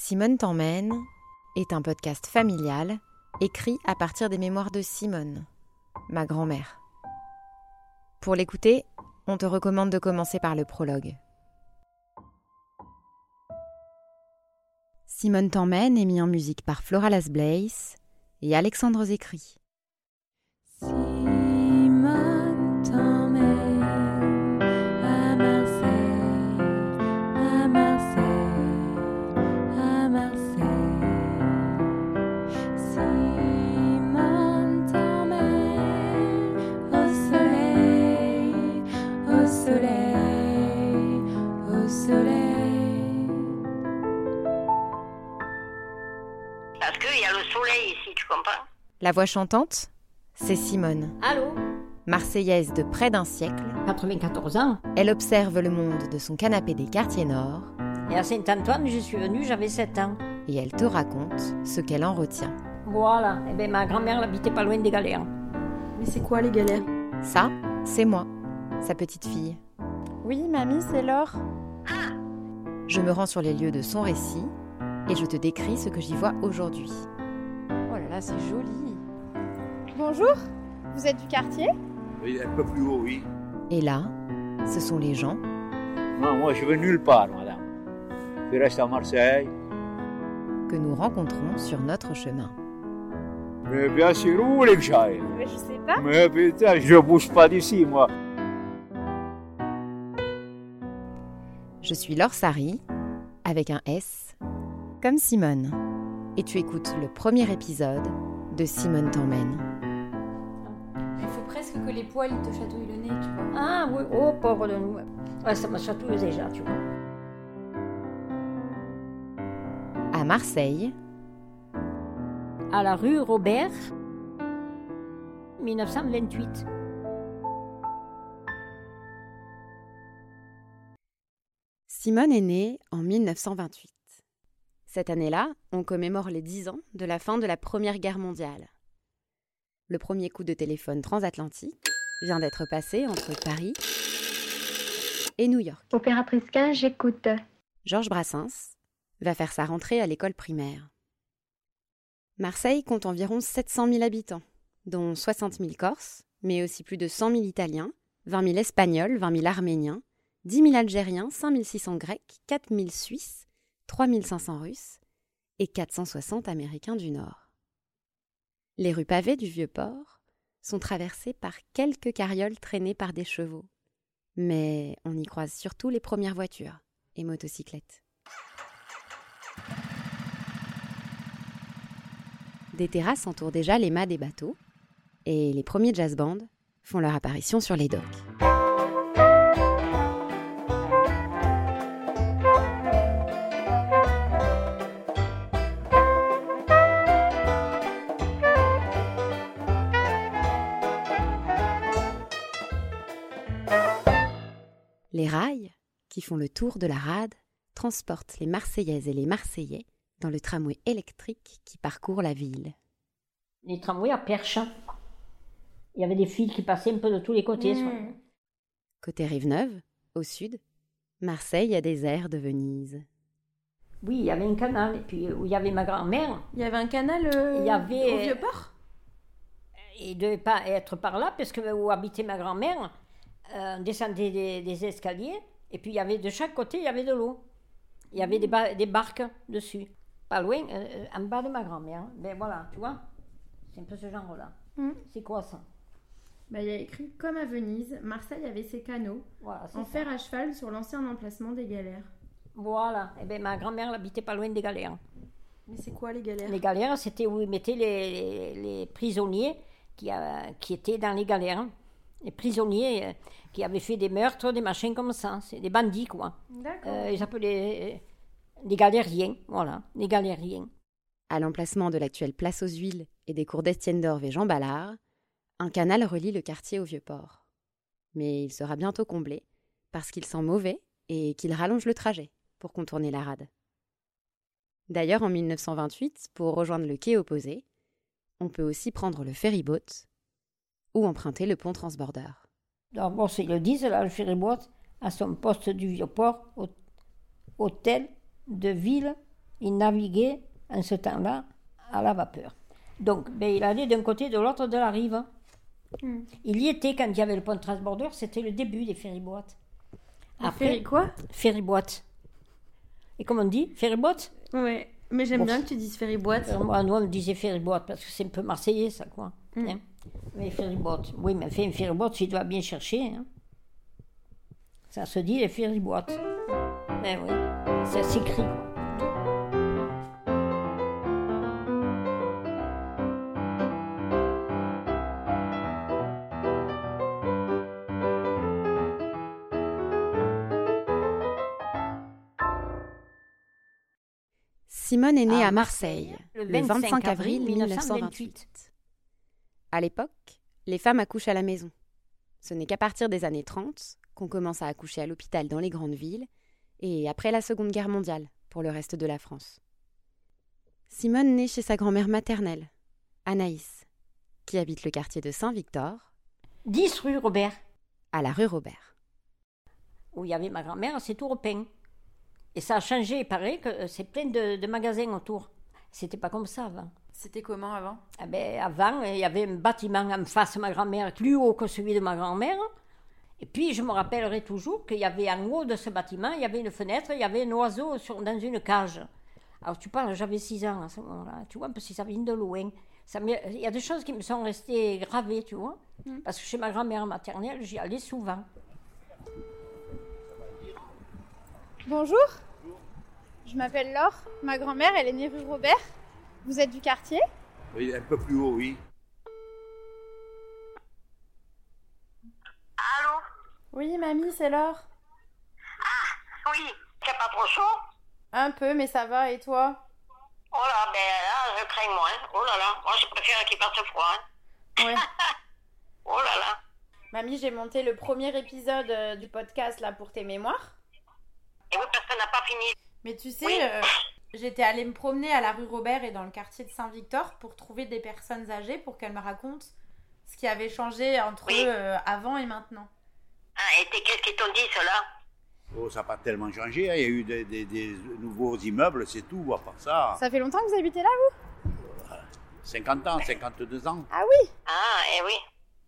Simone t'emmène est un podcast familial écrit à partir des mémoires de Simone, ma grand-mère. Pour l'écouter, on te recommande de commencer par le prologue. Simone t'emmène est mis en musique par Flora Las Blaze et Alexandre Zécry. Ici, tu comprends? La voix chantante, c'est Simone, Allô? Marseillaise de près d'un siècle. 94 ans. Elle observe le monde de son canapé des quartiers nord Et à Saint-Antoine, je suis venue, j'avais 7 ans. et elle te raconte ce qu'elle en retient. Voilà. Et bien, ma grand-mère elle habitait pas loin des galères. Mais c'est quoi les galères? Ça, c'est moi, sa petite fille. Oui, mamie, c'est Laure. Je me rends sur les lieux de son récit et je te décris ce que j'y vois aujourd'hui. Là là, c'est joli. Bonjour, vous êtes du quartier? Oui, un peu plus haut, oui. Et là, ce sont les gens, Non, moi, je vais nulle part, madame. Je reste à Marseille. que nous rencontrons sur notre chemin. Mais bien sûr, où que j'aille? Mais je sais pas. Mais putain, je bouge pas d'ici, moi. Je suis Laure Sari, avec un S, comme Simone. Et tu écoutes le premier épisode de Simone t'emmène. Il faut presque que les poils ils te chatouillent le nez, tu vois. Ah oui, oh pauvre de nous. Ouais, ça m'a chatouillé déjà, tu vois. À Marseille, À la rue Robert, 1928. Simone est née en 1928. Cette année-là, on commémore les 10 ans de la fin de la Première Guerre mondiale. Le premier coup de téléphone transatlantique vient d'être passé entre Paris et New York. Opératrice 15, j'écoute. Georges Brassens va faire sa rentrée à l'école primaire. Marseille compte environ 700 000 habitants, dont 60 000 Corses, mais aussi plus de 100 000 Italiens, 20 000 Espagnols, 20 000 Arméniens, 10 000 Algériens, 5 600 Grecs, 4 000 Suisses, 3 500 Russes et 460 Américains du Nord. Les rues pavées du Vieux-Port sont traversées par quelques carrioles traînées par des chevaux, mais on y croise surtout les premières voitures et motocyclettes. Des terrasses entourent déjà les mâts des bateaux et les premiers jazz bands font leur apparition sur les docks. Les rails, qui font le tour de la rade, transportent les Marseillaises et les Marseillais dans le tramway électrique qui parcourt la ville. Les tramways à perche. Il y avait des fils qui passaient un peu de tous les côtés. Mmh. soit. Côté Rive-Neuve, au sud, Marseille a des airs de Venise. Oui, il y avait un canal. Et puis, où il y avait ma grand-mère. Il y avait un canal euh, Il y avait- au Vieux-Port Il ne devait pas être par là, parce que où habitait ma grand-mère, euh, on descendait des, des escaliers, et puis il y avait de chaque côté, il y avait de l'eau. Il y avait des, ba- des barques dessus. Pas loin, euh, en bas de ma grand-mère. Ben voilà, tu vois C'est un peu ce genre-là. Mhm. C'est quoi ça? Bah, il y a écrit Comme à Venise, Marseille avait ses canaux, Voilà, en ça. fer à cheval sur l'ancien emplacement des galères. Voilà. Et ben ma grand-mère habitait pas loin des galères. Mais c'est quoi les galères? Les galères, c'était où ils mettaient les, les- les prisonniers qui, euh, qui étaient dans les galères. Les prisonniers euh, qui avaient fait des meurtres, des machins comme ça. C'est des bandits, quoi. D'accord. Euh, ils appelaient euh, des galériens, voilà, des galériens. À l'emplacement de l'actuelle place aux Huiles et des cours d'Estienne d'Orve et Jean Ballard, un canal relie le quartier au Vieux-Port. Mais il sera bientôt comblé parce qu'il sent mauvais et qu'il rallonge le trajet pour contourner la rade. D'ailleurs, en 1928, pour rejoindre le quai opposé, on peut aussi prendre le ferryboat ou emprunter le pont transborder. Bon, c'est le 10, là, le ferryboat, à son poste du Vieux-Port, au- hôtel de ville Il naviguait en ce temps-là à la vapeur. Donc, ben, il allait d'un côté de l'autre de la rive. Hmm. Il y était quand il y avait le pont transbordeur, c'était le début des ferryboats. Un ferry quoi? Ferryboat. Et comme on dit, ferryboat Ouais. Mais j'aime Bon. bien que tu dises ferry boîte. Alors, Moi, nous, on me disait ferryboat parce que c'est un peu marseillais, ça, quoi. Hein? Oui, mais fait un ferryboat, tu dois bien chercher. hein. Ça se dit les ferryboats. Ben oui, ça s'écrit. Simone est née À à Marseille le le 25 avril 1928. 1928. À l'époque, les femmes accouchent à la maison. Ce n'est qu'à partir des années 30 qu'on commence à accoucher à l'hôpital dans les grandes villes et après la Seconde Guerre mondiale pour le reste de la France. Simone naît chez sa grand-mère maternelle, Anaïs, qui habite le quartier de Saint-Victor, 10 rue Robert, à la rue Robert. où il y avait ma grand-mère, c'est tout repeint. Et ça a changé, il paraît que c'est plein de, de magasins autour. C'était pas comme ça avant. C'était comment avant? Ah ben, avant, il y avait un bâtiment en face de ma grand-mère, plus haut que celui de ma grand-mère. Et puis, je me rappellerai toujours qu'il y avait en haut de ce bâtiment, il y avait une fenêtre, il y avait un oiseau sur, dans une cage. Alors, tu parles, j'avais 6 ans à ce moment-là, tu vois, parce que ça vient de loin. Ça me- il y a des choses qui me sont restées gravées, tu vois. Parce que chez ma grand-mère maternelle, j'y allais souvent. Bonjour. Je m'appelle Laure. Ma grand-mère, elle est née rue Robert. Vous êtes du quartier? Oui, un peu plus haut, oui. Allô? Oui, mamie, c'est Laure. Oui, c'est pas trop chaud? Un peu, mais ça va, et toi? Oh là, ben là, je crains moins. Oh là là, moi je préfère qu'il fasse froid. Hein. Ouais. Oh là là. Mamie, j'ai monté le premier épisode euh, du podcast là pour tes mémoires. Et oui, parce qu'on n'a pas fini. Mais tu sais, Oui. euh, j'étais allée me promener à la rue Robert et dans le quartier de Saint-Victor pour trouver des personnes âgées pour qu'elles me racontent ce qui avait changé entre Oui. eux euh, avant et maintenant. Ah, et qu'est-ce qu'ils t'ont dit, cela Oh, ça n'a pas tellement changé. hein. Il y a eu des, des- des nouveaux immeubles, c'est tout. À part ça, Ça fait longtemps que vous habitez là, vous? 50 ans, 52 ans. Ah oui Ah, eh oui.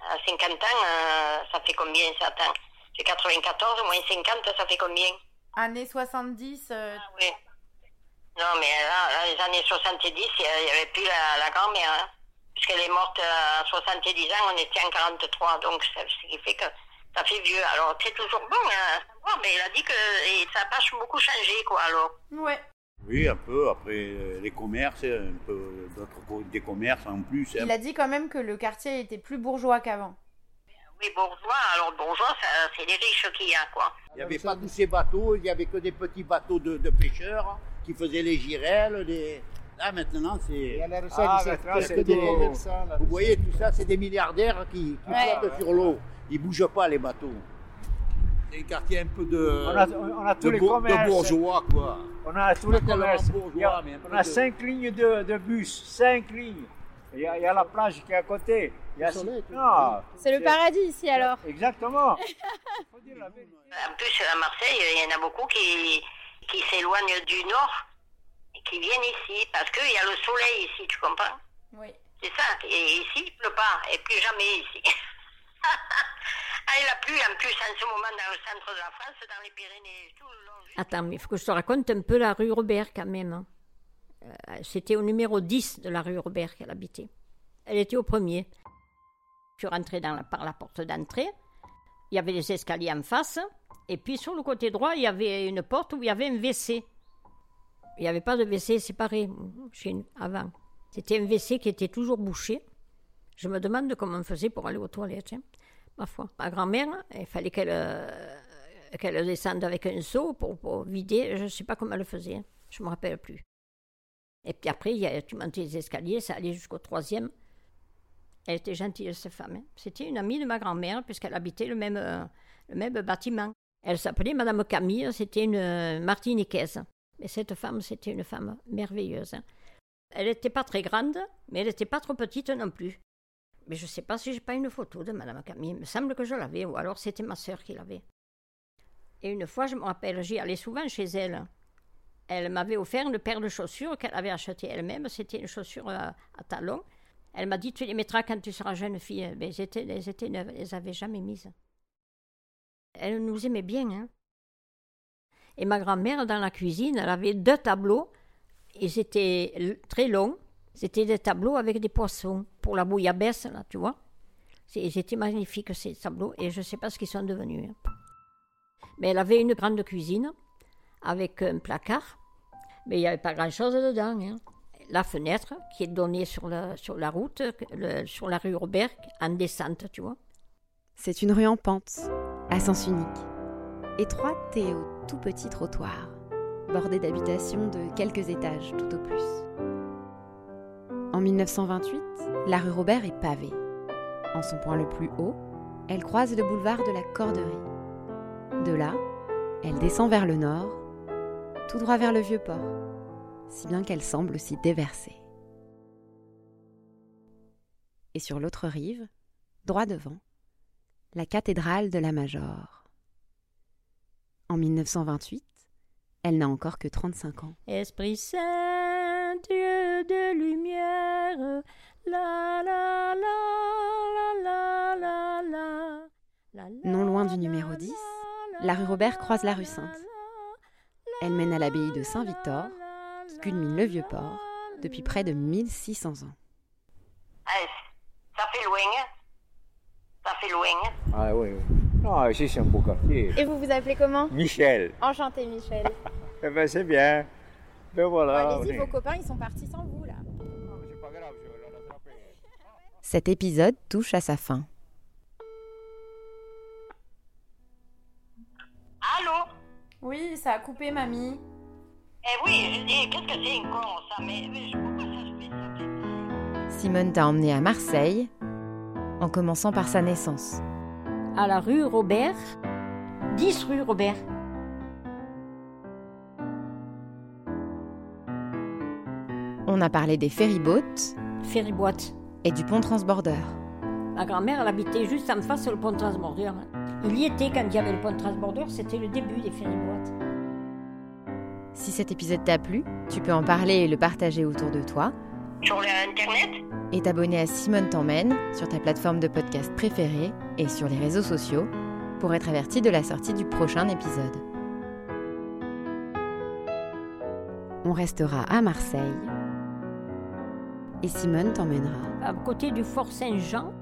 À 50 ans, euh, ça fait combien ça J'ai 94, moins 50, ça fait combien? Années 70, euh, Ah oui. Non, mais là, là, les années 70, il n'y avait plus la, la grand-mère. Hein, puisqu'elle est morte à 70 ans, on était en 43. Donc, ça- ce qui fait que ça fait vieux. Alors, c'est toujours bon hein, à savoir, mais il a dit que et ça n'a pas beaucoup changé, quoi, alors. ouais. Oui, un peu. Après, euh, les commerces, un peu d'autres des commerces en plus. hein. Il a dit quand même que le quartier était plus bourgeois qu'avant. Oui, bourgeois. Alors, bourgeois, c'est les riches qu'il y a, quoi. Il n'y avait pas tous ces bateaux, il n'y avait que des petits bateaux de, de pêcheurs qui faisaient les girelles. Les... Là, maintenant, c'est. Ah, des des-. Vous voyez, tout ça, c'est des milliardaires qui, qui Ouais. flottent sur l'eau. Ils ne bougent pas, les bateaux. C'est un quartier un peu de, On a, on a tous de, les de bourgeois, quoi. On a tous les commerces. a- on a de- cinq lignes de, de bus, cinq lignes. Il y, a, il y a la plage qui est à côté. Il y a soleil, tout. non, C'est le paradis ici alors. Exactement. En plus, à Marseille, il y en a beaucoup qui, qui s'éloignent du nord qui viennent ici parce qu'il y a le soleil ici, tu comprends Oui. C'est ça. Et ici, il pleut pas. Et plus jamais ici. ah, il a plu en plus en ce moment dans le centre de la France, dans les Pyrénées, tout le long. juste- Attends, mais il faut que je te raconte un peu la rue Robert quand même. hein. Euh, C'était au numéro 10 de la rue Robert qu'elle habitait. Elle était au premier. Tu rentrais dans la- par la porte d'entrée, il y avait les escaliers en face, et puis sur le côté droit, il y avait une porte où il y avait un WC. Il n'y avait pas de WC séparé chez nous, avant. C'était un WC qui était toujours bouché. Je me demande comment on faisait pour aller aux toilettes. hein, ma foi. Ma grand-mère, il fallait qu'elle euh, descende avec un seau pour, vider. Je ne sais pas comment elle le faisait. hein. Je ne me rappelle plus. Et puis après, y a- tu montais les escaliers, ça allait jusqu'au troisième. Elle était gentille, cette femme. hein. C'était une amie de ma grand-mère, puisqu'elle habitait le même, euh, le même bâtiment. Elle s'appelait Madame Camille, c'était une euh, Martiniquaise. Mais cette femme, c'était une femme merveilleuse. Elle n'était pas très grande, mais elle n'était pas trop petite non plus. Mais je ne sais pas si j'ai pas une photo de Madame Camille. Il me semble que je l'avais, ou alors c'était ma sœur qui l'avait. Et une fois, je me rappelle, j'y allais souvent chez elle. Elle m'avait offert une paire de chaussures qu'elle avait achetées elle-même. C'était une chaussure à, à talons. Elle m'a dit Tu les mettras quand tu seras jeune fille. Mais elles étaient, elles étaient neuves, jamais mises. Elle nous aimait bien. Hein. Et ma grand-mère, dans la cuisine, elle avait deux tableaux. Ils étaient très longs. C'était des tableaux avec des poissons pour la bouillabaisse, là, tu vois. Étaient magnifiques, ces tableaux. Et je ne sais pas ce qu'ils sont devenus. hein. Mais elle avait une grande cuisine avec un placard. Mais il n'y avait pas grand-chose dedans. hein. La fenêtre qui est donnée sur la, sur la route, sur la rue Robert, en descente, tu vois. C'est une rue en pente, à sens unique, étroite et au tout petit trottoir, bordée d'habitations de quelques étages tout au plus. En 1928, la rue Robert est pavée. En son point le plus haut, elle croise le boulevard de la Corderie. De là, elle descend vers le nord, tout droit vers le vieux port, si bien qu'elle semble s'y déverser. Et sur l'autre rive, droit devant, la cathédrale de la Major. En 1928, elle n'a encore que 35 ans. Esprit Saint, Dieu de lumière, la la la la la la la. la, la, Non loin du numéro la, 10, la, rue Robert croise la rue Sainte. Elle mène à l'abbaye de Saint-Victor, qui culmine le vieux la, port, depuis près de 1600 ans. Ah, ça fait loin. hein? Ça fait loin. hein? Ah oui, oui. Ah, ici c'est un beau quartier. Et vous vous appelez comment Michel. Enchanté Michel. Eh ben c'est bien. Ben voilà. Allez-y, est- vos copains, ils sont partis sans vous là. C'est pas grave, je vais la rattraper. Cet épisode touche à sa fin. Allô Oui, ça a coupé, mamie. Eh oui, je dis, qu'est-ce que c'est une con, ça? Mais, mais pourquoi ça se fait ça fait- Simone t'a emmené à Marseille, en commençant par sa naissance. À la rue Robert, 10 rue Robert. On a parlé des ferryboats Ferryboat. et du pont transborder. Ma grand-mère, elle habitait juste en face sur le pont transbordeur. Il y était quand il y avait le pont transbordeur, c'était le début des ferryboats. Si cet épisode t'a plu, tu peux en parler et le partager autour de toi Sur l'internet et t'abonner à Simone t'emmène sur ta plateforme de podcast préférée et sur les réseaux sociaux pour être averti de la sortie du prochain épisode. On restera à Marseille et Simone t'emmènera À côté du Fort Saint-Jean,